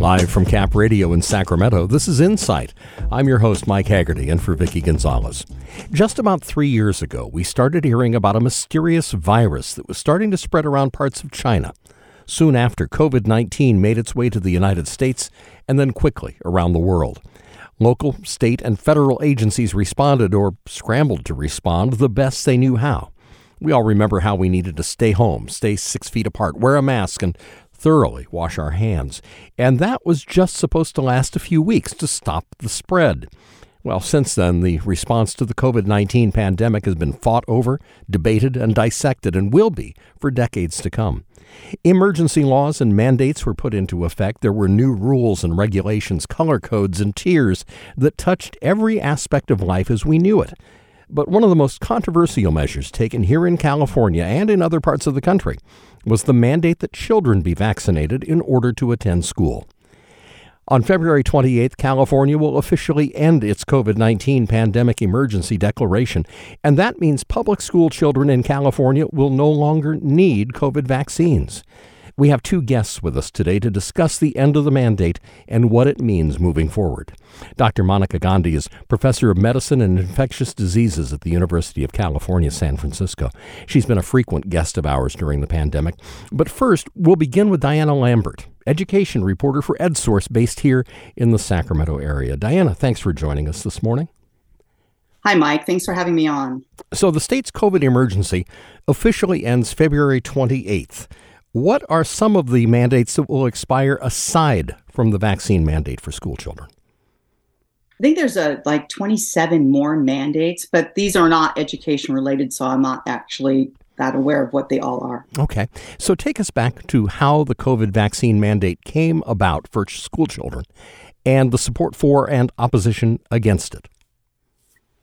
Live from Cap Radio in Sacramento, this is Insight. I'm your host, Mike Haggerty, and for Vicki Gonzalez. Just about three years ago, we started hearing about a mysterious virus that was starting to spread around parts of China. Soon after, COVID 19 made its way to the United States and then quickly around the world. Local, state, and federal agencies responded or scrambled to respond the best they knew how. We all remember how we needed to stay home, stay six feet apart, wear a mask, and thoroughly wash our hands. And that was just supposed to last a few weeks to stop the spread. Well, since then, the response to the COVID 19 pandemic has been fought over, debated, and dissected, and will be for decades to come. Emergency laws and mandates were put into effect. There were new rules and regulations, color codes, and tiers that touched every aspect of life as we knew it. But one of the most controversial measures taken here in California and in other parts of the country was the mandate that children be vaccinated in order to attend school. On February 28th, California will officially end its COVID 19 pandemic emergency declaration, and that means public school children in California will no longer need COVID vaccines. We have two guests with us today to discuss the end of the mandate and what it means moving forward. Dr. Monica Gandhi is professor of medicine and infectious diseases at the University of California, San Francisco. She's been a frequent guest of ours during the pandemic. But first, we'll begin with Diana Lambert, education reporter for EdSource based here in the Sacramento area. Diana, thanks for joining us this morning. Hi, Mike. Thanks for having me on. So, the state's COVID emergency officially ends February 28th. What are some of the mandates that will expire aside from the vaccine mandate for school children? I think there's a like 27 more mandates, but these are not education related, so I'm not actually that aware of what they all are. Okay. So take us back to how the COVID vaccine mandate came about for school children and the support for and opposition against it.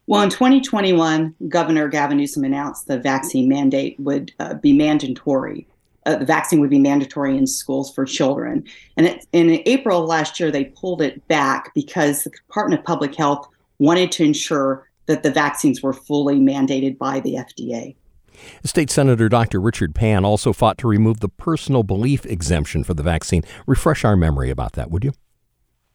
Well, in 2021, Governor Gavin Newsom announced the vaccine mandate would uh, be mandatory uh, the vaccine would be mandatory in schools for children. And it, in April of last year, they pulled it back because the Department of Public Health wanted to ensure that the vaccines were fully mandated by the FDA. State Senator Dr. Richard Pan also fought to remove the personal belief exemption for the vaccine. Refresh our memory about that, would you?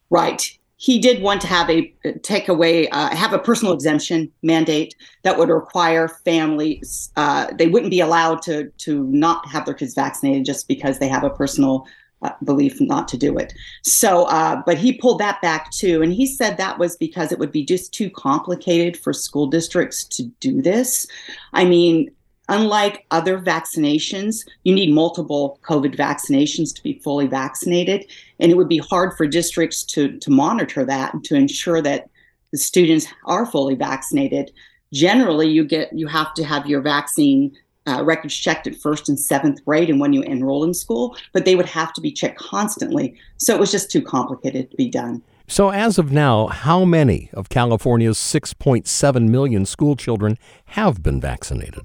Right he did want to have a take away uh, have a personal exemption mandate that would require families uh, they wouldn't be allowed to to not have their kids vaccinated just because they have a personal uh, belief not to do it. So uh, but he pulled that back too and he said that was because it would be just too complicated for school districts to do this. I mean unlike other vaccinations, you need multiple COVID vaccinations to be fully vaccinated. And it would be hard for districts to, to monitor that and to ensure that the students are fully vaccinated. Generally, you get you have to have your vaccine uh, records checked at first and seventh grade and when you enroll in school, but they would have to be checked constantly. So it was just too complicated to be done. So, as of now, how many of California's 6.7 million school children have been vaccinated?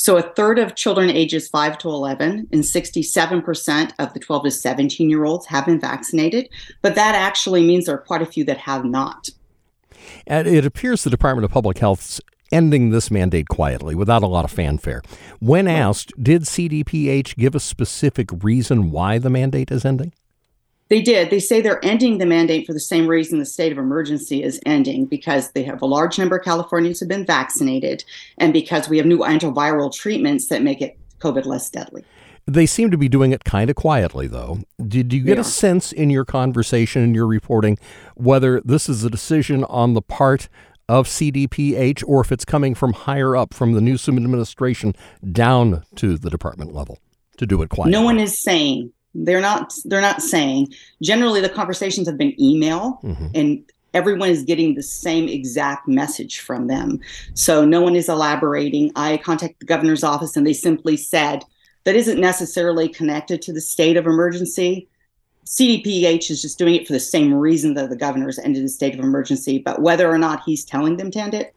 So a third of children ages 5 to 11 and 67% of the 12 to 17 year olds have been vaccinated. But that actually means there are quite a few that have not. And it appears the Department of Public Health's ending this mandate quietly without a lot of fanfare. When asked, did CDPH give a specific reason why the mandate is ending? They did. They say they're ending the mandate for the same reason the state of emergency is ending because they have a large number of Californians who have been vaccinated and because we have new antiviral treatments that make it COVID less deadly. They seem to be doing it kind of quietly, though. Did you get yeah. a sense in your conversation and your reporting whether this is a decision on the part of CDPH or if it's coming from higher up from the Newsom administration down to the department level to do it quietly? No one is saying they're not they're not saying. Generally, the conversations have been email, mm-hmm. and everyone is getting the same exact message from them. So no one is elaborating. I contacted the governor's office, and they simply said that isn't necessarily connected to the state of emergency. CDPH is just doing it for the same reason that the governor's ended the state of emergency, but whether or not he's telling them to end it,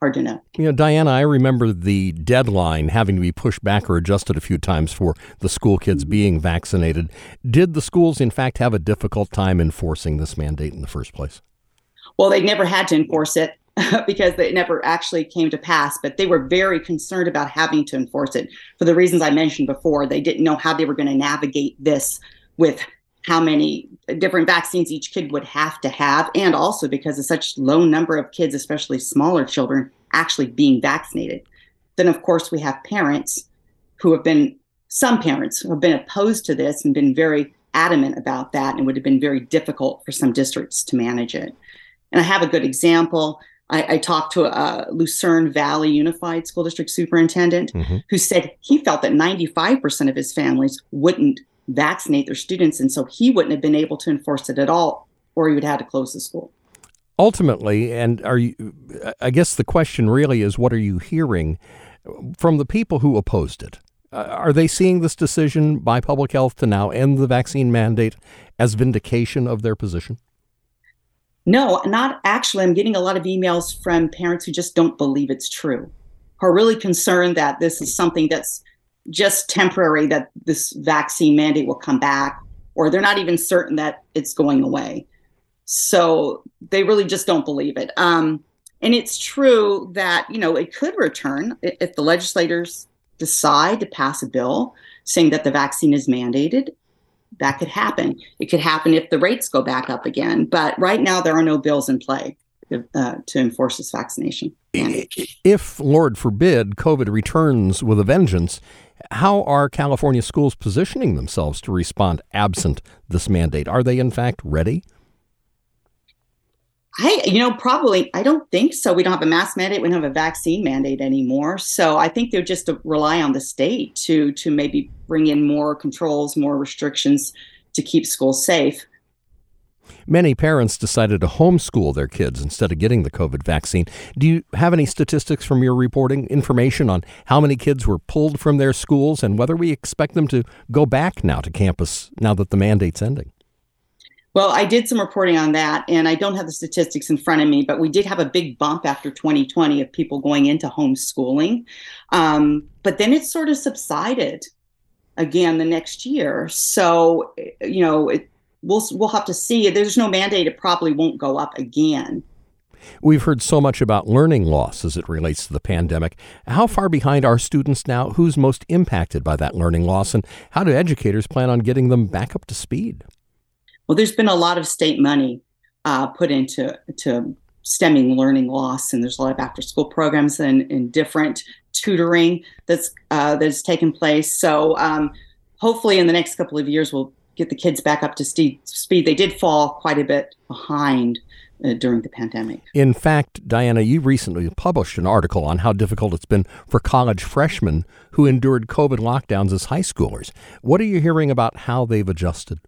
hard to know. You know, Diana, I remember the deadline having to be pushed back or adjusted a few times for the school kids being vaccinated. Did the schools, in fact, have a difficult time enforcing this mandate in the first place? Well, they never had to enforce it because it never actually came to pass, but they were very concerned about having to enforce it for the reasons I mentioned before. They didn't know how they were going to navigate this with how many different vaccines each kid would have to have, and also because of such low number of kids, especially smaller children, actually being vaccinated. Then, of course, we have parents who have been, some parents who have been opposed to this and been very adamant about that, and would have been very difficult for some districts to manage it. And I have a good example. I, I talked to a Lucerne Valley Unified School District superintendent mm-hmm. who said he felt that 95% of his families wouldn't vaccinate their students. And so he wouldn't have been able to enforce it at all, or he would have had to close the school. Ultimately, and are you, I guess the question really is what are you hearing from the people who opposed it? Uh, are they seeing this decision by public health to now end the vaccine mandate as vindication of their position? No, not actually. I'm getting a lot of emails from parents who just don't believe it's true, who are really concerned that this is something that's just temporary, that this vaccine mandate will come back, or they're not even certain that it's going away. So they really just don't believe it. Um, and it's true that, you know, it could return if the legislators decide to pass a bill saying that the vaccine is mandated that could happen. It could happen if the rates go back up again. But right now, there are no bills in play uh, to enforce this vaccination. If, Lord forbid, COVID returns with a vengeance, how are California schools positioning themselves to respond absent this mandate? Are they, in fact, ready? I, you know, probably, I don't think so. We don't have a mask mandate. We don't have a vaccine mandate anymore. So I think they're just to rely on the state to to maybe bring in more controls, more restrictions to keep schools safe. Many parents decided to homeschool their kids instead of getting the COVID vaccine. Do you have any statistics from your reporting, information on how many kids were pulled from their schools and whether we expect them to go back now to campus now that the mandate's ending? Well, I did some reporting on that, and I don't have the statistics in front of me, but we did have a big bump after 2020 of people going into homeschooling. Um, but then it sort of subsided again the next year. So, you know, it, we'll we'll have to see. There's no mandate; it probably won't go up again. We've heard so much about learning loss as it relates to the pandemic. How far behind are students now? Who's most impacted by that learning loss? And how do educators plan on getting them back up to speed? Well, there's been a lot of state money uh, put into to stemming learning loss, and there's a lot of after school programs and, and different tutoring that's uh, that's taken place. So um, hopefully, in the next couple of years, we'll get the kids back up to speed. They did fall quite a bit behind. Uh, during the pandemic. In fact, Diana, you recently published an article on how difficult it's been for college freshmen who endured COVID lockdowns as high schoolers. What are you hearing about how they've adjusted?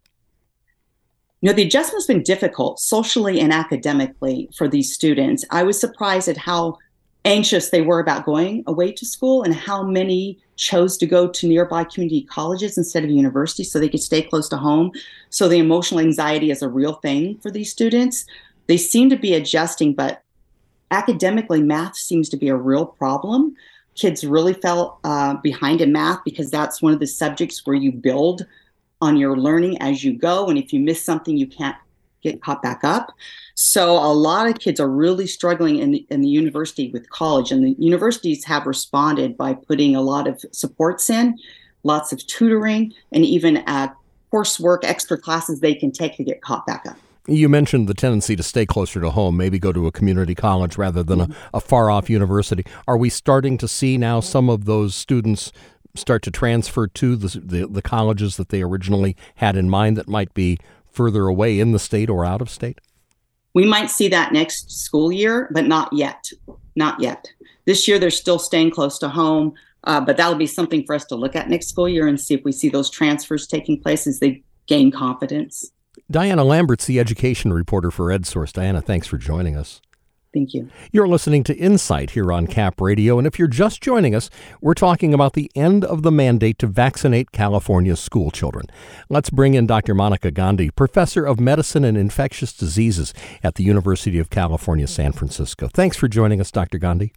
You know, the adjustment's been difficult socially and academically for these students. I was surprised at how anxious they were about going away to school and how many chose to go to nearby community colleges instead of universities so they could stay close to home. So the emotional anxiety is a real thing for these students. They seem to be adjusting, but academically, math seems to be a real problem. Kids really fell uh, behind in math because that's one of the subjects where you build on your learning as you go. And if you miss something, you can't get caught back up. So a lot of kids are really struggling in the, in the university with college, and the universities have responded by putting a lot of supports in, lots of tutoring, and even uh, coursework, extra classes they can take to get caught back up. You mentioned the tendency to stay closer to home, maybe go to a community college rather than mm-hmm. a, a far off university. Are we starting to see now some of those students start to transfer to the, the, the colleges that they originally had in mind that might be further away in the state or out of state? We might see that next school year, but not yet. Not yet. This year, they're still staying close to home, uh, but that'll be something for us to look at next school year and see if we see those transfers taking place as they gain confidence. Diana Lambert's the education reporter for EdSource. Diana, thanks for joining us. Thank you. You're listening to Insight here on Cap Radio. And if you're just joining us, we're talking about the end of the mandate to vaccinate California's school children. Let's bring in Dr. Monica Gandhi, professor of medicine and infectious diseases at the University of California, San Francisco. Thanks for joining us, Dr. Gandhi.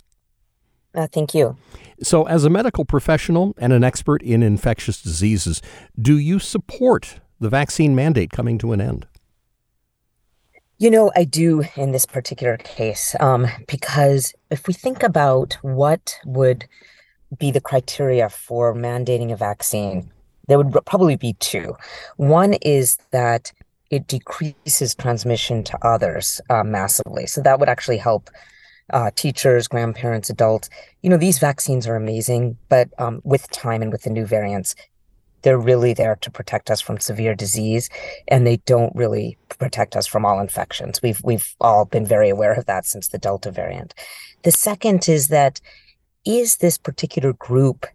Uh, thank you. So, as a medical professional and an expert in infectious diseases, do you support the vaccine mandate coming to an end? You know, I do in this particular case, um, because if we think about what would be the criteria for mandating a vaccine, there would probably be two. One is that it decreases transmission to others uh, massively. So that would actually help uh, teachers, grandparents, adults. You know, these vaccines are amazing, but um, with time and with the new variants, they're really there to protect us from severe disease, and they don't really protect us from all infections. We've we've all been very aware of that since the Delta variant. The second is that is this particular group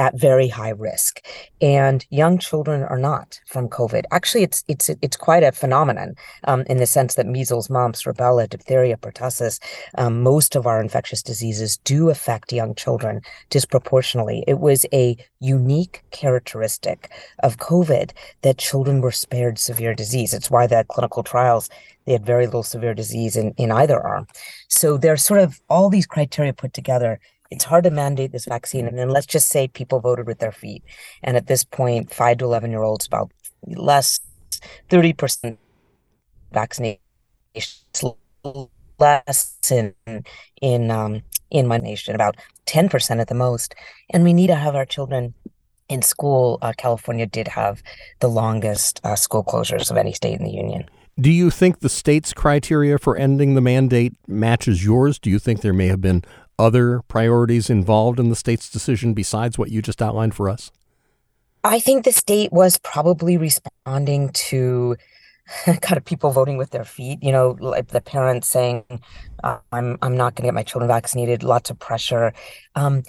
at very high risk. And young children are not from covid. Actually it's it's it's quite a phenomenon um, in the sense that measles mumps rubella diphtheria pertussis um, most of our infectious diseases do affect young children disproportionately. It was a unique characteristic of covid that children were spared severe disease. It's why the clinical trials they had very little severe disease in, in either arm. So there's sort of all these criteria put together it's hard to mandate this vaccine. And then let's just say people voted with their feet. And at this point, five to 11 year olds, about less, 30% vaccination, less in, in, um, in my nation, about 10% at the most. And we need to have our children in school. Uh, California did have the longest uh, school closures of any state in the union. Do you think the state's criteria for ending the mandate matches yours? Do you think there may have been other priorities involved in the state's decision besides what you just outlined for us? I think the state was probably responding to kind of people voting with their feet. You know, like the parents saying, uh, "I'm I'm not going to get my children vaccinated." Lots of pressure. Um,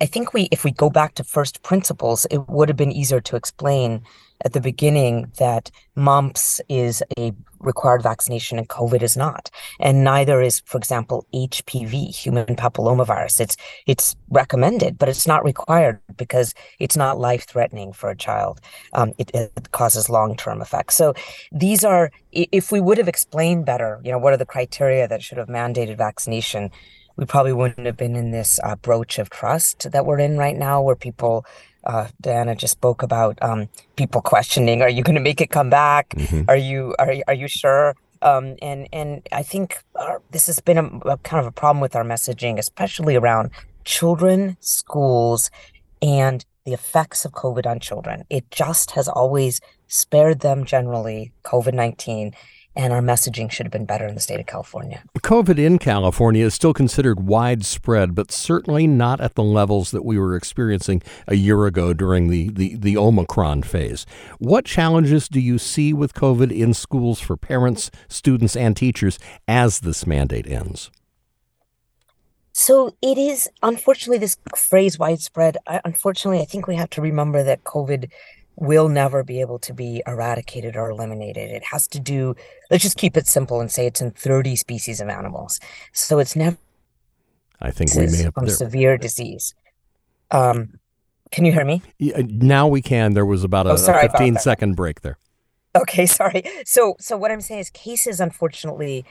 I think we, if we go back to first principles, it would have been easier to explain at the beginning that mumps is a required vaccination and COVID is not, and neither is, for example, HPV, human papillomavirus. It's it's recommended, but it's not required because it's not life threatening for a child. Um, it, it causes long term effects. So these are, if we would have explained better, you know, what are the criteria that should have mandated vaccination we probably wouldn't have been in this uh, broach of trust that we're in right now, where people uh, Diana just spoke about um, people questioning, "Are you going to make it come back? Mm-hmm. Are you are are you sure?" Um, and and I think our, this has been a, a, kind of a problem with our messaging, especially around children, schools, and the effects of COVID on children. It just has always spared them generally COVID nineteen and our messaging should have been better in the state of California. COVID in California is still considered widespread, but certainly not at the levels that we were experiencing a year ago during the, the, the Omicron phase. What challenges do you see with COVID in schools for parents, students, and teachers as this mandate ends? So it is, unfortunately, this phrase widespread. I, unfortunately, I think we have to remember that COVID will never be able to be eradicated or eliminated. It has to do, let's just keep it simple and say it's in 30 species of animals. So it's never. I think we may have. From severe disease. Um, can you hear me? Yeah, now we can. There was about a, oh, a 15 second break there. Okay, sorry. So, so what I'm saying is cases, unfortunately,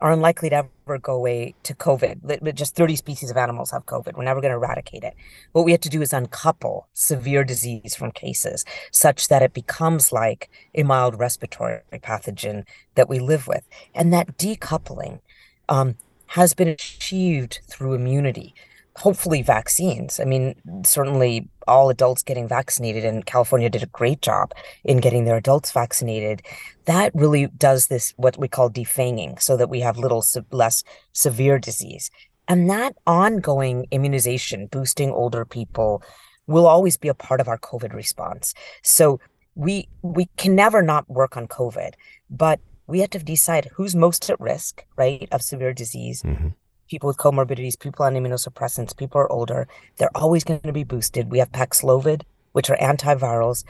are unlikely to ever go away to COVID. Just 30 species of animals have COVID. We're never going to eradicate it. What we have to do is uncouple severe disease from cases such that it becomes like a mild respiratory pathogen that we live with. And that decoupling um, has been achieved through immunity hopefully vaccines. I mean, certainly all adults getting vaccinated, and California did a great job in getting their adults vaccinated. That really does this, what we call defanging, so that we have little less severe disease. And that ongoing immunization, boosting older people, will always be a part of our COVID response. So we we can never not work on COVID, but we have to decide who's most at risk, right, of severe disease. Mm-hmm people with comorbidities, people on immunosuppressants, people are older, they're always going to be boosted. We have Paxlovid, which are antivirals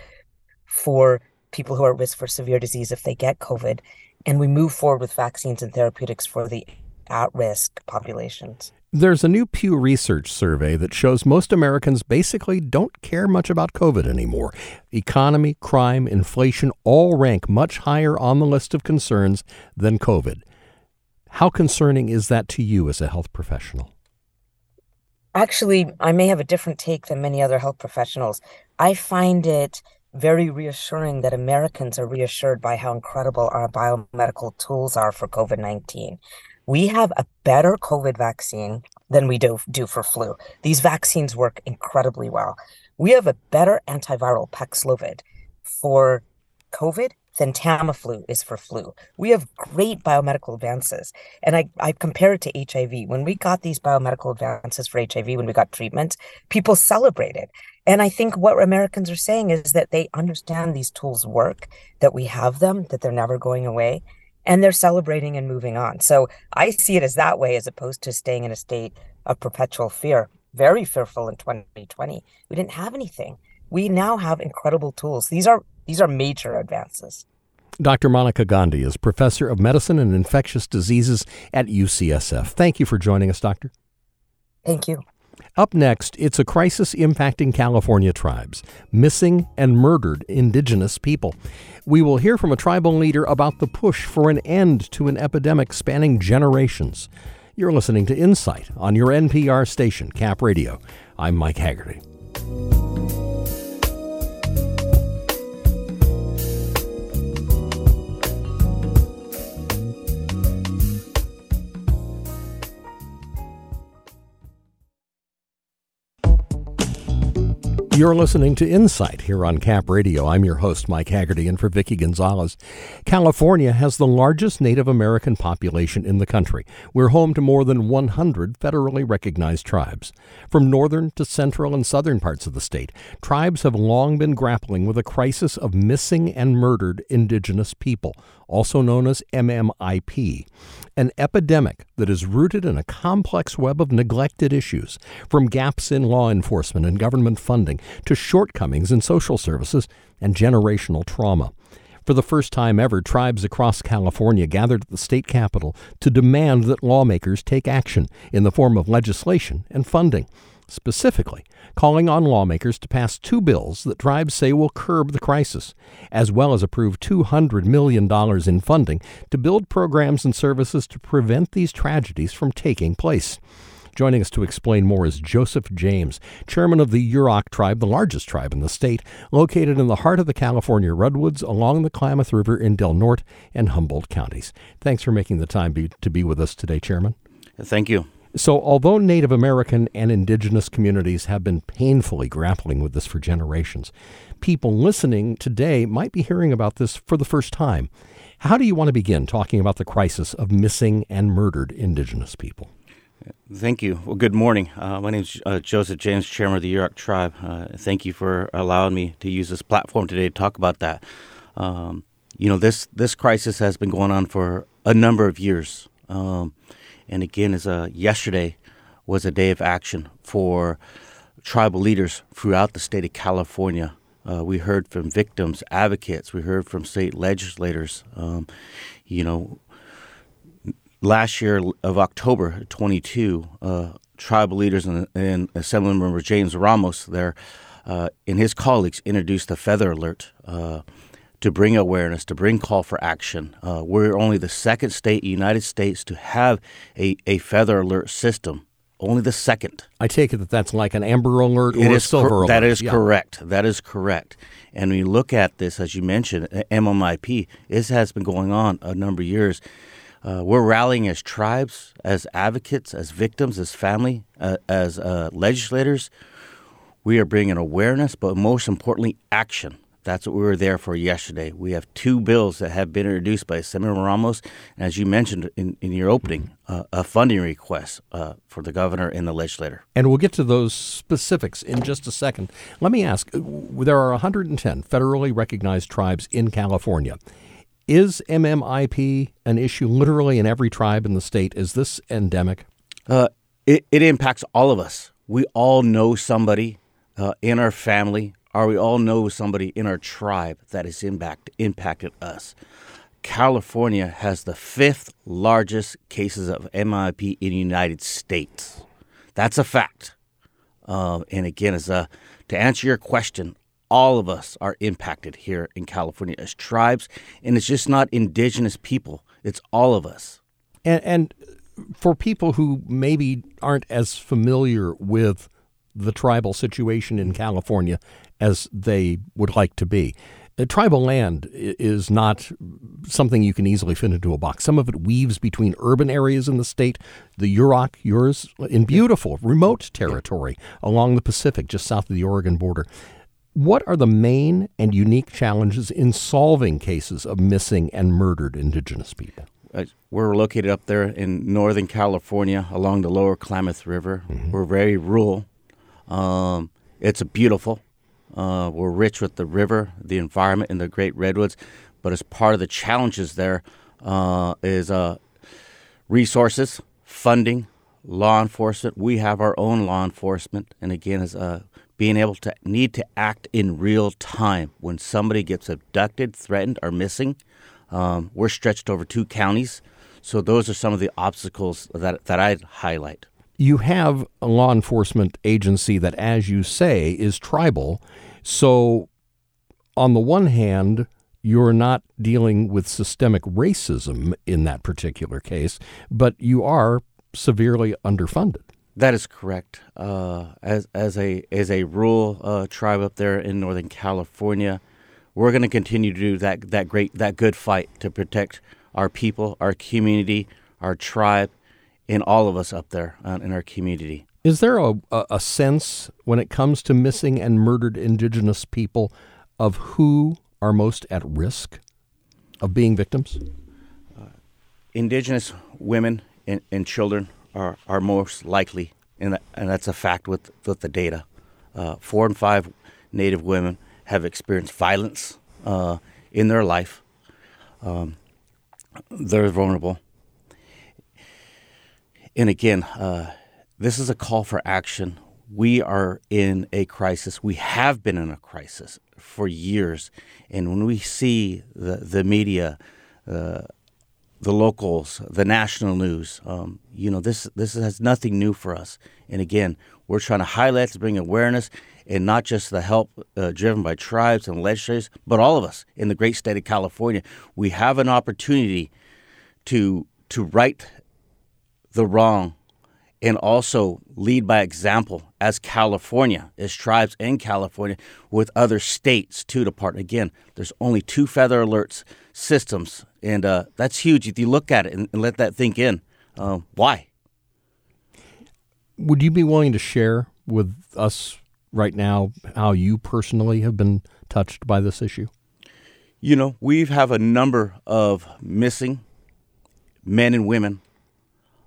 for people who are at risk for severe disease if they get COVID. And we move forward with vaccines and therapeutics for the at risk populations. There's a new Pew Research survey that shows most Americans basically don't care much about COVID anymore. Economy, crime, inflation all rank much higher on the list of concerns than COVID. How concerning is that to you as a health professional? Actually, I may have a different take than many other health professionals. I find it very reassuring that Americans are reassured by how incredible our biomedical tools are for COVID 19. We have a better COVID vaccine than we do, do for flu. These vaccines work incredibly well. We have a better antiviral Paxlovid for COVID than Tamiflu is for flu. We have great biomedical advances. And I, I compare it to HIV. When we got these biomedical advances for HIV, when we got treatment, people celebrated. And I think what Americans are saying is that they understand these tools work, that we have them, that they're never going away, and they're celebrating and moving on. So I see it as that way as opposed to staying in a state of perpetual fear. Very fearful in 2020. We didn't have anything. We now have incredible tools. These are these are major advances. Dr. Monica Gandhi is professor of medicine and infectious diseases at UCSF. Thank you for joining us, doctor. Thank you. Up next, it's a crisis impacting California tribes, missing and murdered indigenous people. We will hear from a tribal leader about the push for an end to an epidemic spanning generations. You're listening to Insight on your NPR station, Cap Radio. I'm Mike Haggerty. You're listening to Insight here on Cap Radio. I'm your host, Mike Haggerty, and for Vicki Gonzalez. California has the largest Native American population in the country. We're home to more than 100 federally recognized tribes. From northern to central and southern parts of the state, tribes have long been grappling with a crisis of missing and murdered indigenous people, also known as MMIP, an epidemic that is rooted in a complex web of neglected issues, from gaps in law enforcement and government funding to shortcomings in social services and generational trauma. For the first time ever, tribes across California gathered at the state capitol to demand that lawmakers take action in the form of legislation and funding. Specifically, calling on lawmakers to pass two bills that tribes say will curb the crisis, as well as approve $200 million in funding to build programs and services to prevent these tragedies from taking place. Joining us to explain more is Joseph James, chairman of the Yurok tribe, the largest tribe in the state, located in the heart of the California redwoods along the Klamath River in Del Norte and Humboldt counties. Thanks for making the time be, to be with us today, Chairman. Thank you. So, although Native American and indigenous communities have been painfully grappling with this for generations, people listening today might be hearing about this for the first time. How do you want to begin talking about the crisis of missing and murdered indigenous people? Thank you. Well, good morning. Uh, my name is uh, Joseph James, chairman of the Yurok Tribe. Uh, thank you for allowing me to use this platform today to talk about that. Um, you know, this this crisis has been going on for a number of years. Um, and again, as a, yesterday was a day of action for tribal leaders throughout the state of California. Uh, we heard from victims, advocates. We heard from state legislators. Um, you know, last year of October 22, uh, tribal leaders and, and Assemblymember James Ramos there uh, and his colleagues introduced the feather alert uh, to bring awareness, to bring call for action. Uh, we're only the second state in the United States to have a, a feather alert system. Only the second. I take it that that's like an amber alert or a silver cor- alert. That is yeah. correct. That is correct. And when you look at this, as you mentioned, MMIP, this has been going on a number of years. Uh, we're rallying as tribes, as advocates, as victims, as family, uh, as uh, legislators. We are bringing awareness, but most importantly, action. That's what we were there for yesterday. We have two bills that have been introduced by Senator Ramos, and as you mentioned in, in your opening, uh, a funding request uh, for the governor and the legislator. And we'll get to those specifics in just a second. Let me ask there are 110 federally recognized tribes in California. Is MMIP an issue literally in every tribe in the state? Is this endemic? Uh, it, it impacts all of us. We all know somebody uh, in our family or we all know somebody in our tribe that has impact, impacted us. California has the fifth largest cases of MIP in the United States. That's a fact. Uh, and again, as a, to answer your question, all of us are impacted here in California as tribes, and it's just not indigenous people; it's all of us. And, and for people who maybe aren't as familiar with the tribal situation in California as they would like to be. Uh, tribal land is not something you can easily fit into a box. Some of it weaves between urban areas in the state. The Yurok, yours, in beautiful, remote territory along the Pacific, just south of the Oregon border. What are the main and unique challenges in solving cases of missing and murdered Indigenous people? Uh, we're located up there in Northern California along the lower Klamath River. Mm-hmm. We're very rural. Um, it's a beautiful. Uh, we're rich with the river, the environment, and the great redwoods. But as part of the challenges there uh, is uh, resources, funding, law enforcement. We have our own law enforcement, and again, is uh, being able to need to act in real time when somebody gets abducted, threatened, or missing. Um, we're stretched over two counties, so those are some of the obstacles that that I'd highlight. You have a law enforcement agency that, as you say, is tribal. So, on the one hand, you're not dealing with systemic racism in that particular case, but you are severely underfunded. That is correct. Uh, as as a as a rural uh, tribe up there in Northern California, we're going to continue to do that that great that good fight to protect our people, our community, our tribe, and all of us up there uh, in our community. Is there a, a sense when it comes to missing and murdered Indigenous people of who are most at risk of being victims? Uh, indigenous women and, and children are, are most likely, and, and that's a fact with, with the data. Uh, four and five Native women have experienced violence uh, in their life. Um, they're vulnerable. And again, uh, this is a call for action. We are in a crisis. We have been in a crisis for years. And when we see the, the media, uh, the locals, the national news. Um, you know, this this has nothing new for us. And again, we're trying to highlight to bring awareness, and not just the help uh, driven by tribes and legislators, but all of us in the great state of California. We have an opportunity to to right the wrong, and also lead by example as California, as tribes in California, with other states too to partner. Again, there's only two feather alerts systems, and uh, that's huge. If you look at it and, and let that think in, uh, why? Would you be willing to share with us right now how you personally have been touched by this issue? You know, we have a number of missing men and women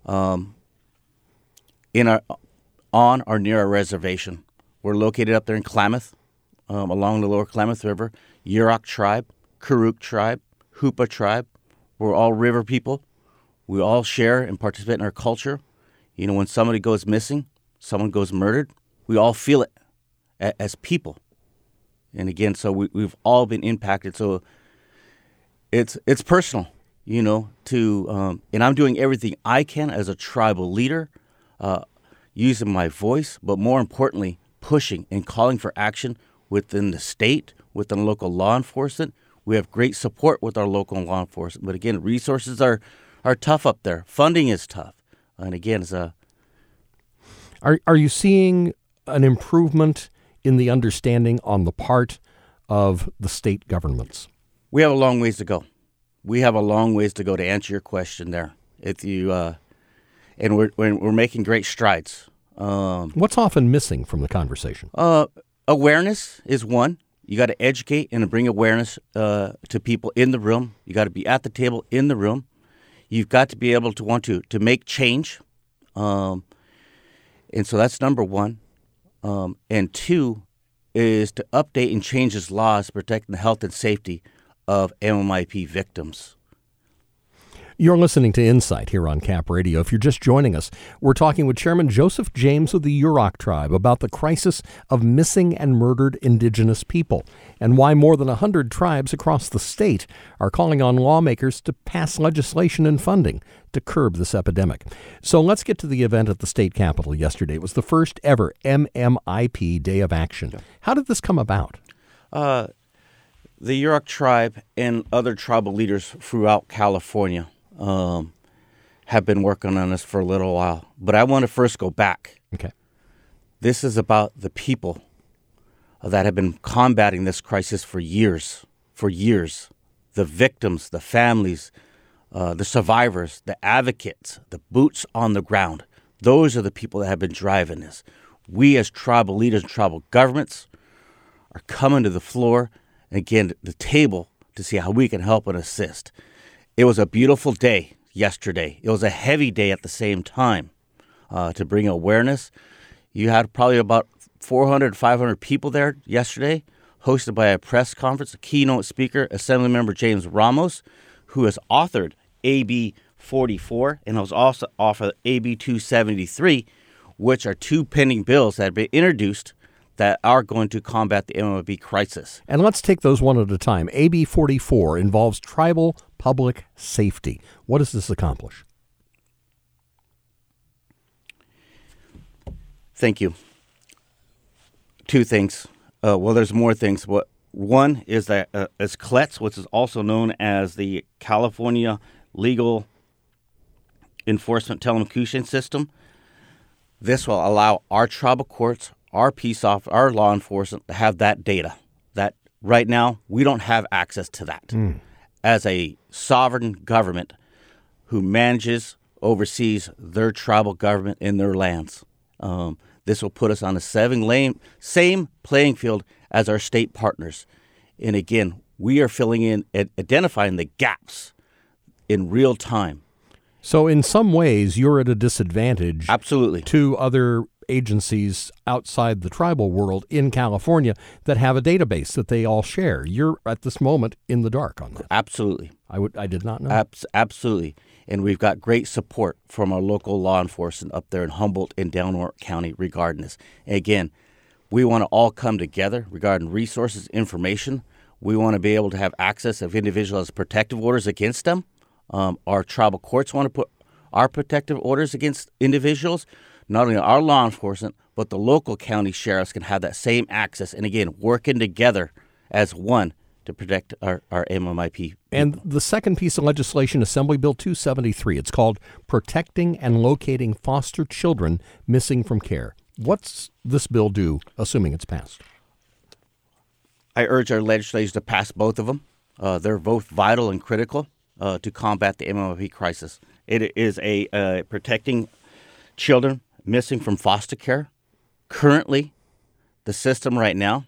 um, in our on or near our reservation. We're located up there in Klamath, um, along the lower Klamath River. Yurok tribe, Karuk tribe, Hoopa tribe. We're all river people. We all share and participate in our culture. You know, when somebody goes missing, someone goes murdered, we all feel it as people. And again, so we, we've all been impacted. So it's it's personal, you know. To um, and I'm doing everything I can as a tribal leader, uh, using my voice, but more importantly, pushing and calling for action within the state, within local law enforcement, we have great support with our local law enforcement, but again, resources are are tough up there. Funding is tough, and again, it's a. Are are you seeing an improvement in the understanding on the part of the state governments? We have a long ways to go. We have a long ways to go to answer your question there. If you uh, and we're we're making great strides. Um, What's often missing from the conversation? Uh, awareness is one. You got to educate and bring awareness uh, to people in the room. You got to be at the table in the room. You've got to be able to want to to make change, um, and so that's number one. Um, and two is to update and change his laws protecting the health and safety of MMIP victims. You're listening to Insight here on Cap Radio. If you're just joining us, we're talking with Chairman Joseph James of the Yurok tribe about the crisis of missing and murdered indigenous people and why more than 100 tribes across the state are calling on lawmakers to pass legislation and funding to curb this epidemic. So let's get to the event at the state capitol yesterday. It was the first ever MMIP Day of Action. How did this come about? Uh, the Yurok tribe and other tribal leaders throughout California um, have been working on this for a little while. But I want to first go back. Okay. This is about the people that have been combating this crisis for years, for years. the victims, the families, uh, the survivors, the advocates, the boots on the ground. Those are the people that have been driving this. We, as tribal leaders and tribal governments, are coming to the floor again the table to see how we can help and assist. It was a beautiful day yesterday. It was a heavy day at the same time uh, to bring awareness. You had probably about 400, 500 people there yesterday, hosted by a press conference, a keynote speaker, Assemblymember James Ramos, who has authored AB 44 and has also offered AB 273, which are two pending bills that have been introduced that are going to combat the MMIP crisis. And let's take those one at a time. AB 44 involves tribal public safety. What does this accomplish? Thank you. Two things. Uh, well, there's more things. What one is that uh, is CLETS, which is also known as the California Legal Enforcement Telecommunication System. This will allow our tribal courts, our peace off, our law enforcement have that data. That right now we don't have access to that. Mm. As a sovereign government who manages, oversees their tribal government in their lands. Um, this will put us on the seven lane, same playing field as our state partners. And again, we are filling in, and identifying the gaps in real time. So, in some ways, you're at a disadvantage. Absolutely. To other agencies outside the tribal world in California that have a database that they all share. You're at this moment in the dark on that. Absolutely. I would I did not know. Abs- absolutely. And we've got great support from our local law enforcement up there in Humboldt and Del Norte County regarding this. And again, we want to all come together regarding resources, information. We want to be able to have access of individuals protective orders against them. Um, our tribal courts want to put our protective orders against individuals. Not only our law enforcement, but the local county sheriffs can have that same access. And again, working together as one to protect our, our MMIP. And the second piece of legislation, Assembly Bill 273, it's called Protecting and Locating Foster Children Missing from Care. What's this bill do, assuming it's passed? I urge our legislators to pass both of them. Uh, they're both vital and critical uh, to combat the MMIP crisis. It is a uh, protecting children missing from foster care. Currently, the system right now,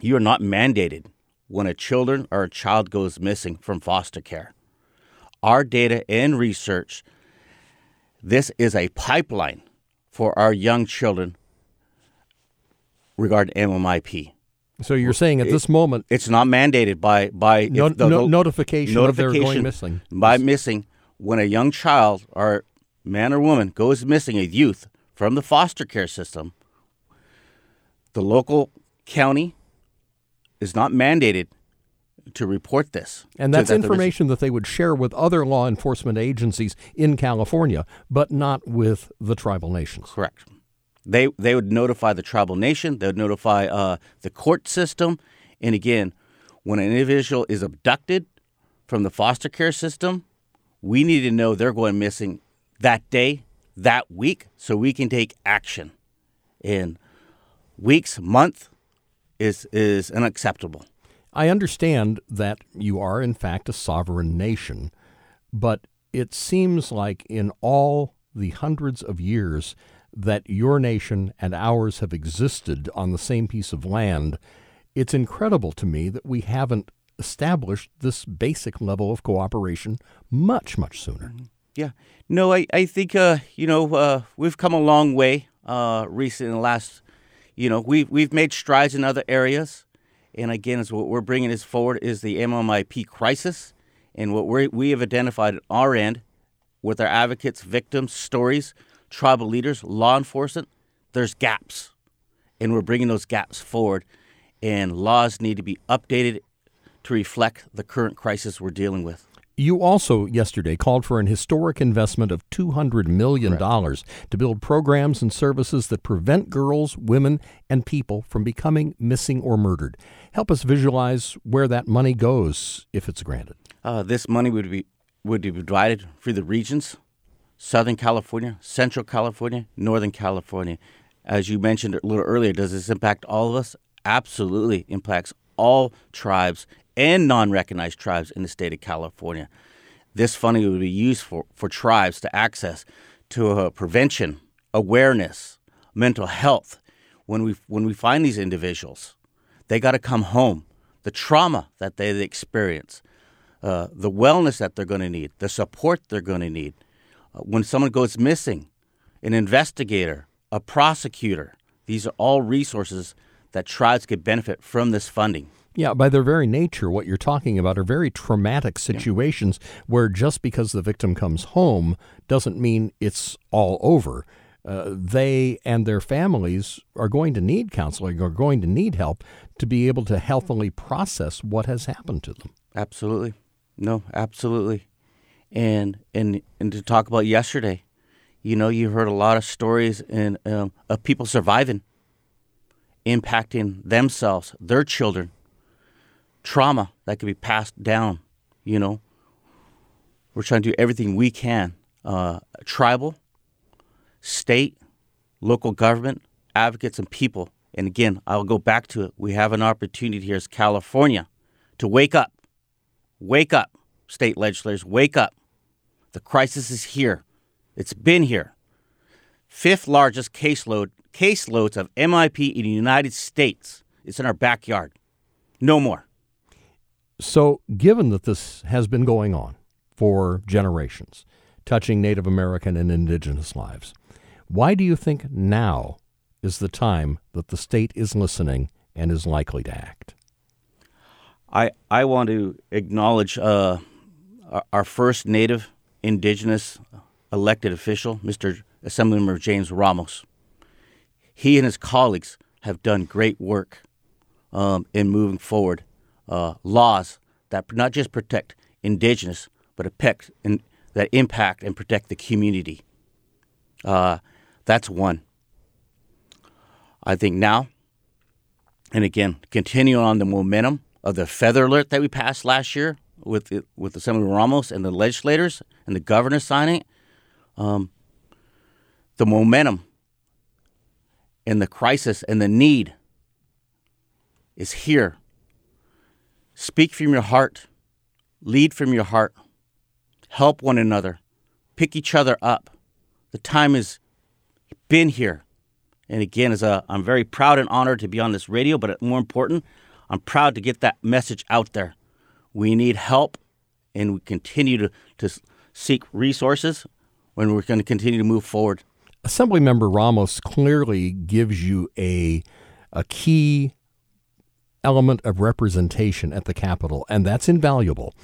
you are not mandated when a children or a child goes missing from foster care. Our data and research, this is a pipeline for our young children regarding MMIP. So you're saying at this moment it's not mandated by by no, the, no, notification, notification missing by missing when a young child or man or woman goes missing, a youth from the foster care system. The local county is not mandated to report this. And that's that information that they would share with other law enforcement agencies in California, but not with the tribal nations. Correct. They they would notify the tribal nation. They would notify uh, the court system. And again, when an individual is abducted from the foster care system, we need to know they're going missing that day, that week, so we can take action. In weeks, month is is unacceptable. I understand that you are, in fact, a sovereign nation, but it seems like in all the hundreds of years that your nation and ours have existed on the same piece of land, it's incredible to me that we haven't established this basic level of cooperation much, much sooner. Mm-hmm. Yeah. No, I, I think, uh, you know, uh, we've come a long way uh, recently in the last, you know, we've, we've made strides in other areas. And again, is what we're bringing is forward is the MMIP crisis, and what we we have identified at our end with our advocates, victims, stories, tribal leaders, law enforcement. There's gaps, and we're bringing those gaps forward, and laws need to be updated to reflect the current crisis we're dealing with. You also yesterday called for an historic investment of $200 million to build programs and services that prevent girls, women, and people from becoming missing or murdered. Help us visualize where that money goes if it's granted. Uh, this money would be would be divided for the regions: Southern California, Central California, Northern California. As you mentioned a little earlier, does this impact all of us? Absolutely impacts all tribes and non recognized tribes in the state of California. This funding would be used for, for tribes to access to uh, prevention, awareness, mental health. When we, when we find these individuals, they got to come home. The trauma that they experience, uh, the wellness that they're going to need, the support they're going to need. Uh, when someone goes missing, an investigator, a prosecutor, these are all resources that tribes could benefit from this funding. Yeah, by their very nature, what you're talking about are very traumatic situations yeah. where just because the victim comes home doesn't mean it's all over. Uh, they and their families are going to need counseling, are going to need help to be able to healthily process what has happened to them. Absolutely. No, absolutely. And and and to talk about yesterday, you know, you heard a lot of stories in, um, of people surviving, impacting themselves, their children, trauma that could be passed down. You know, we're trying to do everything we can, uh, tribal, state, local government, advocates, and people. And again, I'll go back to it. We have an opportunity here as California to wake up Wake up, state legislators, wake up. The crisis is here. It's been here. Fifth largest caseload caseloads of MIP in the United States. It's in our backyard. No more. So, given that this has been going on for generations, touching Native American and indigenous lives, why do you think now is the time that the state is listening and is likely to act? I, I want to acknowledge uh, our first Native Indigenous elected official, Mr. Assemblymember James Ramos. He and his colleagues have done great work um, in moving forward uh, laws that not just protect Indigenous, but affect, that impact and protect the community. Uh, that's one. I think now, and again, continuing on the momentum of the feather alert that we passed last year with with Assembly Ramos and the legislators and the governor signing um, the momentum and the crisis and the need is here. Speak from your heart, lead from your heart, help one another, pick each other up. The time has been here. And again, as a, I'm very proud and honored to be on this radio, but more important, I'm proud to get that message out there. We need help, and we continue to, to seek resources when we're going to continue to move forward. Assemblymember Ramos clearly gives you a a key element of representation at the Capitol, and that's invaluable.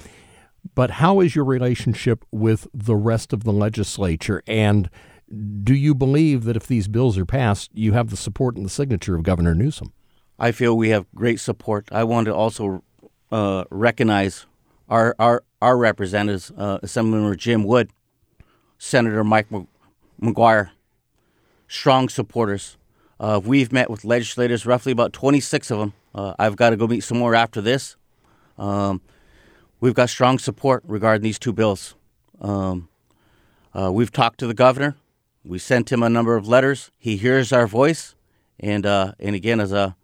But how is your relationship with the rest of the legislature? And do you believe that if these bills are passed, you have the support and the signature of Governor Newsom? I feel we have great support. I want to also uh, recognize our our our representatives, uh, Assemblymember Jim Wood, Senator Mike McGuire, strong supporters. Uh, we've met with legislators, roughly about 26 of them. Uh, I've got to go meet some more after this. Um, we've got strong support regarding these two bills. Um, uh, we've talked to the governor. We sent him a number of letters. He hears our voice, and uh, and again, as a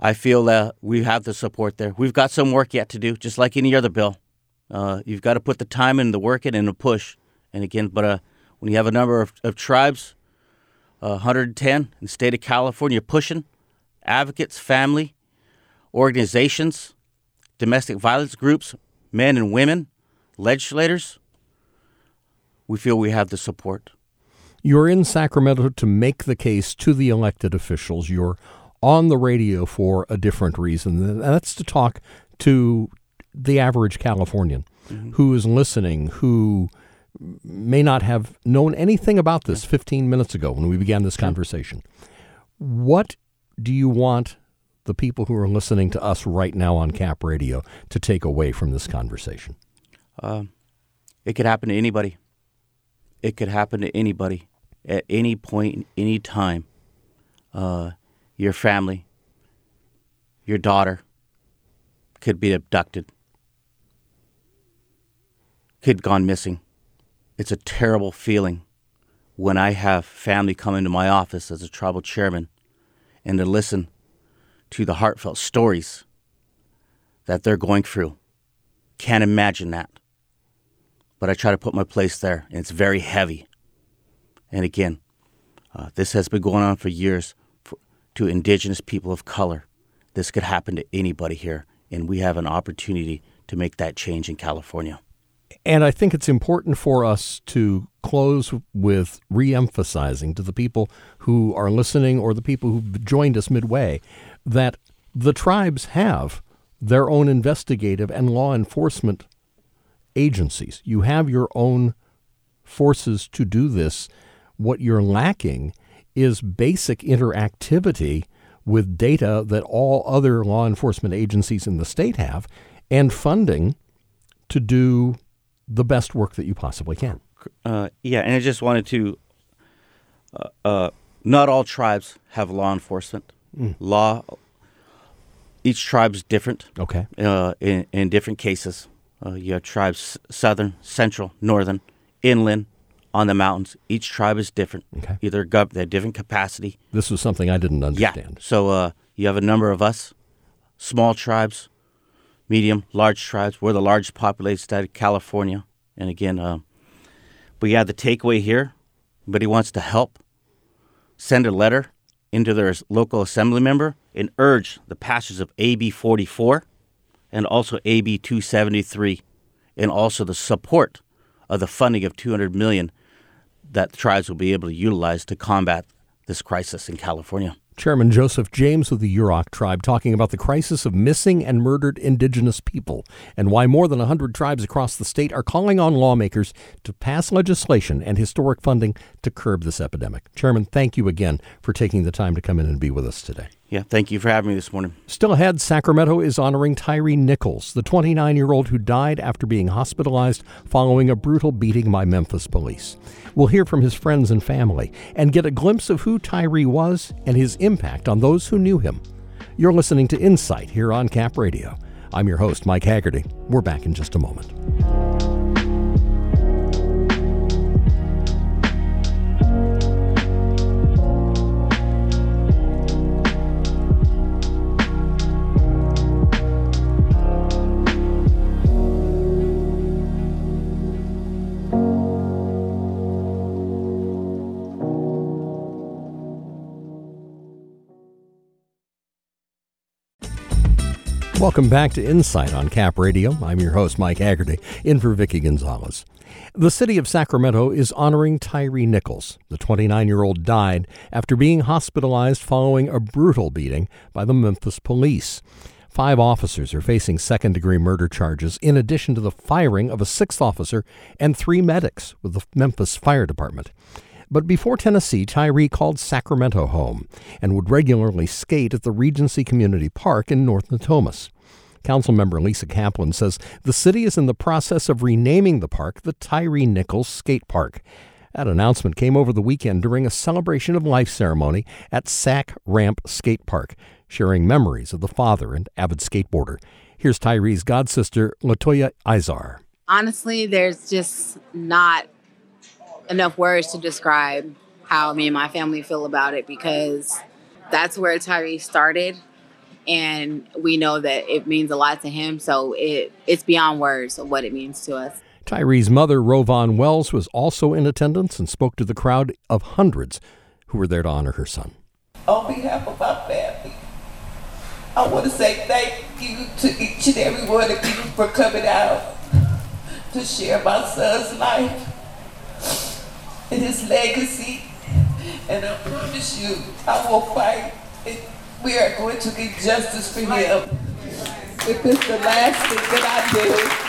I feel that we have the support there. We've got some work yet to do, just like any other bill. Uh, you've got to put the time in, the work in, and the push. And again, but uh, when you have a number of, of tribes, uh, 110 in the state of California pushing, advocates, family, organizations, domestic violence groups, men and women, legislators, we feel we have the support. You're in Sacramento to make the case to the elected officials. You're on the radio for a different reason. And that's to talk to the average Californian mm-hmm. who is listening, who may not have known anything about this 15 minutes ago when we began this conversation. What do you want the people who are listening to us right now on Cap Radio to take away from this conversation? Uh, it could happen to anybody. It could happen to anybody at any point, any time. Uh, your family, your daughter could be abducted, could gone missing. It's a terrible feeling when I have family come into my office as a tribal chairman and to listen to the heartfelt stories that they're going through. Can't imagine that. But I try to put my place there, and it's very heavy. And again, uh, this has been going on for years for, to indigenous people of color. This could happen to anybody here, and we have an opportunity to make that change in California. And I think it's important for us to close with re-emphasizing to the people who are listening or the people who've joined us midway that the tribes have their own investigative and law enforcement agencies. You have your own forces to do this. What you're lacking is basic interactivity with data that all other law enforcement agencies in the state have and funding to do the best work that you possibly can. Uh, yeah, and I just wanted to. Uh, uh, not all tribes have law enforcement. Mm. Law. Each tribe is different. Okay. Uh, in in different cases, uh, you have tribes southern, central, northern, inland, on the mountains. Each tribe is different. Okay. Either gov- they have different capacity. This was something I didn't understand. Yeah. So uh, you have a number of us, small tribes, medium, large tribes. We're the largest populated state of California. And again, uh, but yeah, the takeaway here, but he wants to help, send a letter into their local assembly member and urge the passage of AB 44 and also AB 273 and also the support of the funding of 200 million that tribes will be able to utilize to combat this crisis in California. Chairman Joseph James of the Yurok tribe talking about the crisis of missing and murdered indigenous people and why more than 100 tribes across the state are calling on lawmakers to pass legislation and historic funding to curb this epidemic. Chairman, thank you again for taking the time to come in and be with us today. Yeah, thank you for having me this morning. Still ahead, Sacramento is honoring Tyre Nichols, the 29 year old who died after being hospitalized following a brutal beating by Memphis police. We'll hear from his friends and family and get a glimpse of who Tyre was and his impact on those who knew him. You're listening to Insight here on Cap Radio. I'm your host, Mike Haggerty. We're back in just a moment. Welcome back to Insight on Cap Radio. I'm your host, Mike Haggerty, in for Vicki Gonzalez. The city of Sacramento is honoring Tyre Nichols. The 29 year old died after being hospitalized following a brutal beating by the Memphis police. Five officers are facing second degree murder charges, in addition to the firing of a sixth officer and three medics with the Memphis Fire Department. But before Tennessee, Tyre called Sacramento home and would regularly skate at the Regency Community Park in North Natomas. Councilmember Lisa Kaplan says the city is in the process of renaming the park the Tyre Nichols Skate Park. That announcement came over the weekend during a celebration of life ceremony at Sac Ramp Skate Park, sharing memories of the father and avid skateboarder. Here's Tyre's god sister, Latoya Izar. Honestly, there's just not enough words to describe how me and my family feel about it because that's where Tyre started and we know that it means a lot to him so it it's beyond words of what it means to us. Tyre's mother, RowVaughn Wells, was also in attendance and spoke to the crowd of hundreds who were there to honor her son. On behalf of my family, I want to say thank you to each and every one of you for coming out to share my son's life and his legacy. And I promise you, I will fight. And we are going to get justice for him. If it's the last thing that I do.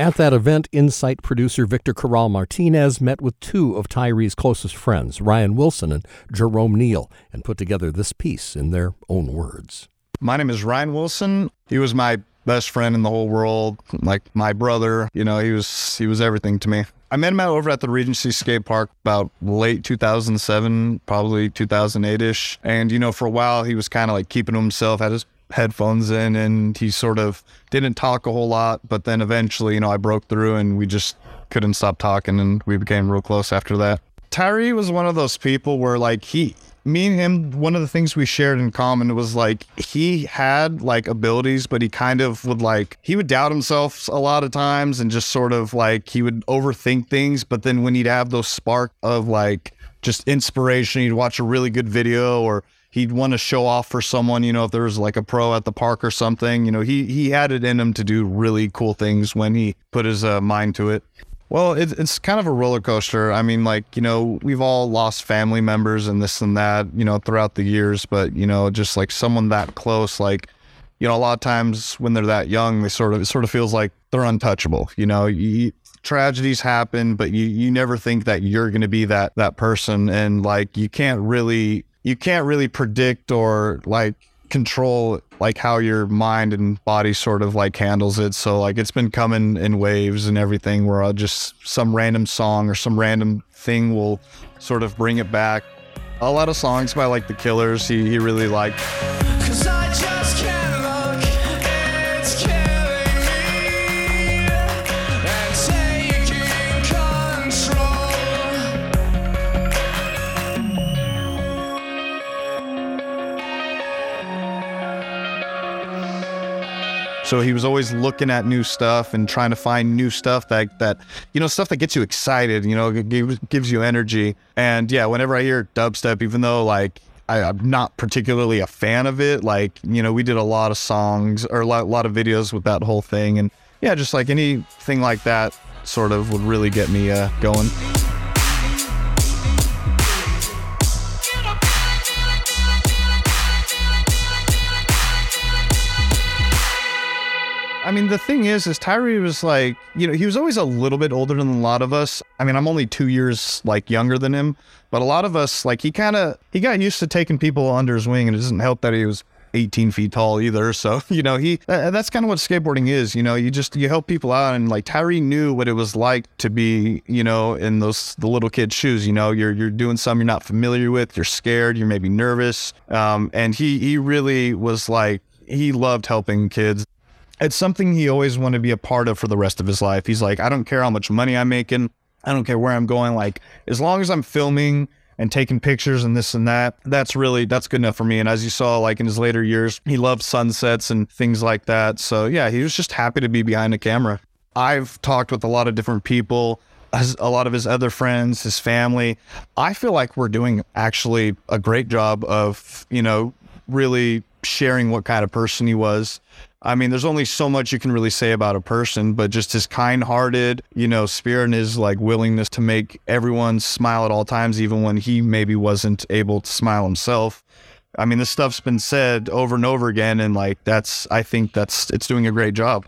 At that event, Insight producer Victor Corral Martinez met with two of Tyre's closest friends, Ryan Wilson and Jerome Neal, and put together this piece in their own words. My name is Ryan Wilson. He was my best friend in the whole world, like my brother. You know, he was he was everything to me. I met him out over at the Regency Skate Park about late 2007, probably 2008 ish. And, you know, for a while, he was kind of like keeping to himself, had his headphones in, and he sort of didn't talk a whole lot. But then eventually, you know, I broke through and we just couldn't stop talking and we became real close after that. Tyre was one of those people where, like, he, me and him, one of the things we shared in common was like he had like abilities, but he kind of would like he would doubt himself a lot of times and just sort of like he would overthink things. But then when he'd have those spark of like just inspiration, he'd watch a really good video or he'd want to show off for someone, you know, if there was like a pro at the park or something, you know, he he had it in him to do really cool things when he put his uh, mind to it. Well, it, it's kind of a roller coaster. I mean, like, you know, we've all lost family members and this and that, you know, throughout the years, but, you know, just like someone that close, like, you know, a lot of times when they're that young, they sort of, it sort of feels like they're untouchable. You know, you, tragedies happen, but you, you never think that you're going to be that, that person. And like, you can't really, you can't really predict or like control like how your mind and body sort of like handles it. So like it's been coming in waves and everything where I'll just some random song or some random thing will sort of bring it back. A lot of songs by like the Killers he, he really liked. So he was always looking at new stuff and trying to find new stuff that that you know stuff that gets you excited. You know, gives gives you energy. And yeah, whenever I hear dubstep, even though like I, am not particularly a fan of it, like you know, we did a lot of songs or a lot, a lot of videos with that whole thing, and yeah, just like anything like that, sort of would really get me uh, going. I mean, the thing is, is Tyre was like, you know, he was always a little bit older than a lot of us. I mean, I'm only two years like younger than him, but a lot of us, like, he kind of he got used to taking people under his wing, and it doesn't help that he was 18 feet tall either. So, you know, he that's kind of what skateboarding is. You know, you just you help people out, and like Tyre knew what it was like to be, you know, in those the little kid shoes. You know, you're you're doing something you're not familiar with, you're scared, you're maybe nervous, um, and he he really was like he loved helping kids it's something he always wanted to be a part of for the rest of his life. He's like, I don't care how much money I'm making. I don't care where I'm going. Like, as long as I'm filming and taking pictures and this and that, that's really, that's good enough for me. And as you saw, like in his later years, he loved sunsets and things like that. So yeah, he was just happy to be behind the camera. I've talked with a lot of different people, a lot of his other friends, his family. I feel like we're doing actually a great job of, you know, really sharing what kind of person he was I mean, there's only so much you can really say about a person, but just his kind hearted, you know, spirit and his like willingness to make everyone smile at all times, even when he maybe wasn't able to smile himself. I mean, this stuff's been said over and over again. And like, that's, I think that's, it's doing a great job.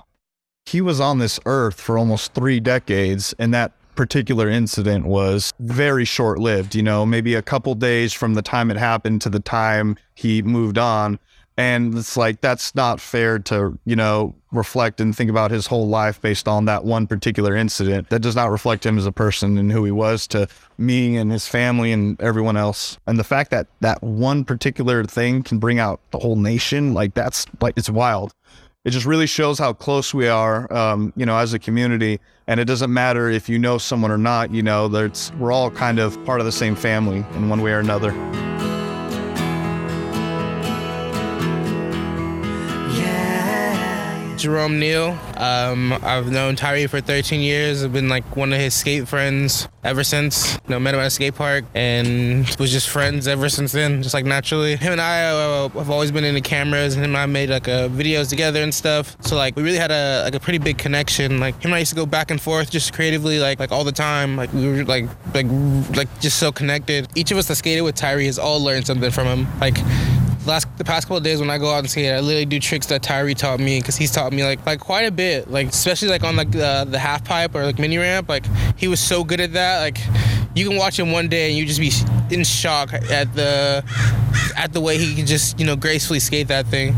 He was on this earth for almost three decades. And that particular incident was very short lived, you know, maybe a couple days from the time it happened to the time he moved on. And it's like, that's not fair to, you know, reflect and think about his whole life based on that one particular incident. That does not reflect him as a person and who he was to me and his family and everyone else. And the fact that that one particular thing can bring out the whole nation, like, that's like, it's wild. It just really shows how close we are, um, you know, as a community. And it doesn't matter if you know someone or not, you know, we're all kind of part of the same family in one way or another. Jerome Neal. Um, I've known Tyre for 13 years. I've been like one of his skate friends ever since. You know, met him at a skate park and was just friends ever since then, just like naturally. Him and I uh, have always been into cameras, and him and I made like uh, videos together and stuff. So like we really had a like a pretty big connection. Like him and I used to go back and forth just creatively, like like all the time. Like we were like like like just so connected. Each of us that skated with Tyre has all learned something from him. Like last the past couple days when I go out and skate, I literally do tricks that Tyre taught me because he's taught me like like quite a bit. Like especially like on like the, the half pipe or like mini ramp. Like he was so good at that. Like you can watch him one day and you just be in shock at the at the way he can just you know gracefully skate that thing.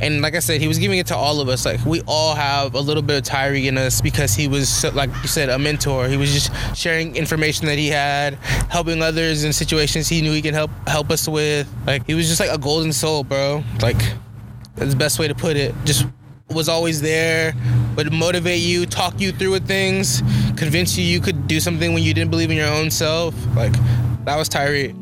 And like I said, he was giving it to all of us. Like we all have a little bit of Tyre in us because he was, like you said, a mentor. He was just sharing information that he had, helping others in situations he knew he can help help us with. Like he was just like a golden soul, bro. Like that's the best way to put it. Just was always there, would motivate you, talk you through with things, convince you you could do something when you didn't believe in your own self. Like that was Tyre.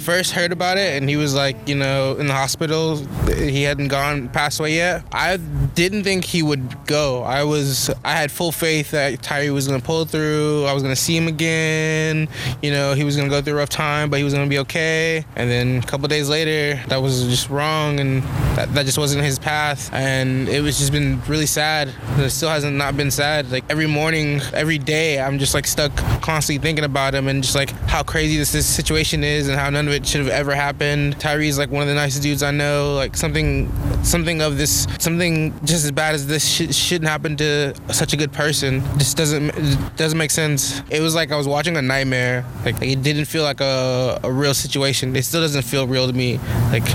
First heard about it and he was like, you know, in the hospital, he hadn't gone passed away yet. I didn't think he would go. I was I had full faith that Tyre was gonna pull through. I was gonna see him again. You know, he was gonna go through a rough time, but he was gonna be okay. And then a couple days later, that was just wrong, and that, that just wasn't his path. And it was just been really sad. It still hasn't not been sad. Like every morning, every day, I'm just like stuck constantly thinking about him and just like how crazy this, this situation is and how none of it should have ever happened. Tyre's like one of the nicest dudes I know. Like something, something of this, something just as bad as this sh- shouldn't happen to such a good person. Just doesn't doesn't make sense. It was like I was watching a nightmare. Like, it didn't feel like a, a real situation. It still doesn't feel real to me. Like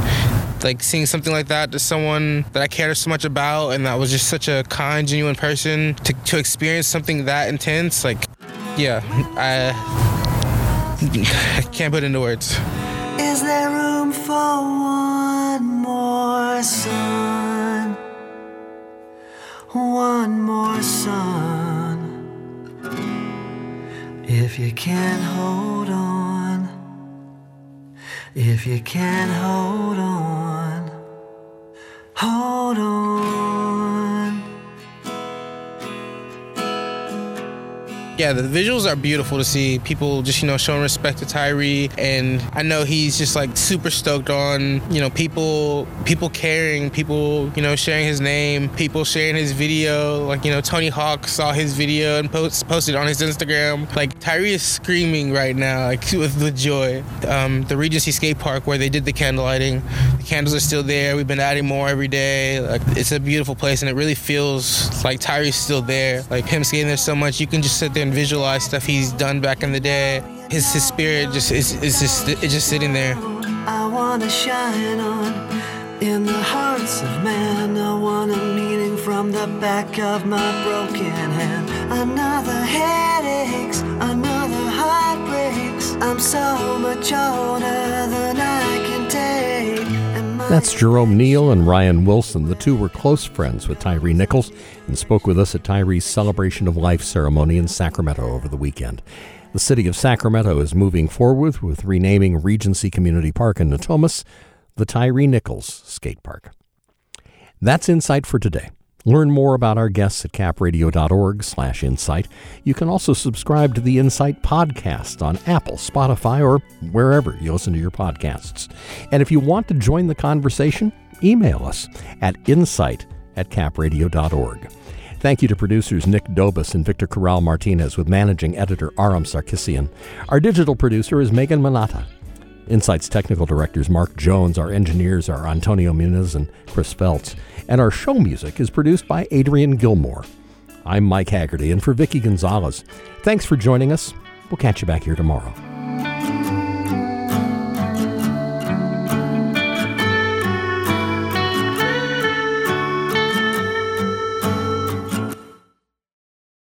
like seeing something like that to someone that I cared so much about and that was just such a kind, genuine person to, to experience something that intense, like yeah, I, I can't put into words. Is there room for one more son? One more son. If you can't hold on, if you can't hold on, hold on. Yeah, the visuals are beautiful to see. People just, you know, showing respect to Tyre. And I know he's just like super stoked on, you know, people people caring, people, you know, sharing his name, people sharing his video. Like, you know, Tony Hawk saw his video and post, posted on his Instagram. Like Tyre is screaming right now, like with, with joy. Um, the Regency Skate Park where they did the candle lighting, the candles are still there. We've been adding more every day. Like it's a beautiful place and it really feels like Tyre's still there. Like him skating there so much, you can just sit there and visualize stuff he's done back in the day. His his spirit just is is just it's just sitting there. I wanna shine on in the hearts of man. I want a meaning from the back of my broken hand. Another headaches, another heartbreaks. I'm so much older than I That's Jerome Neal and Ryan Wilson. The two were close friends with Tyre Nichols and spoke with us at Tyre's Celebration of Life ceremony in Sacramento over the weekend. The city of Sacramento is moving forward with renaming Regency Community Park in Natomas the Tyre Nichols Skate Park. That's Insight for today. Learn more about our guests at capradio.org slash insight. You can also subscribe to the Insight podcast on Apple, Spotify, or wherever you listen to your podcasts. And if you want to join the conversation, email us at insight at capradio.org. Thank you to producers Nick Dobus and Victor Corral Martinez with managing editor Aram Sarkissian. Our digital producer is Megan Manata. Insight's technical directors Mark Jones, our engineers are Antonio Muniz and Chris Feltz, and our show music is produced by Adrian Gilmore. I'm Mike Haggerty, and for Vicki Gonzalez, thanks for joining us. We'll catch you back here tomorrow.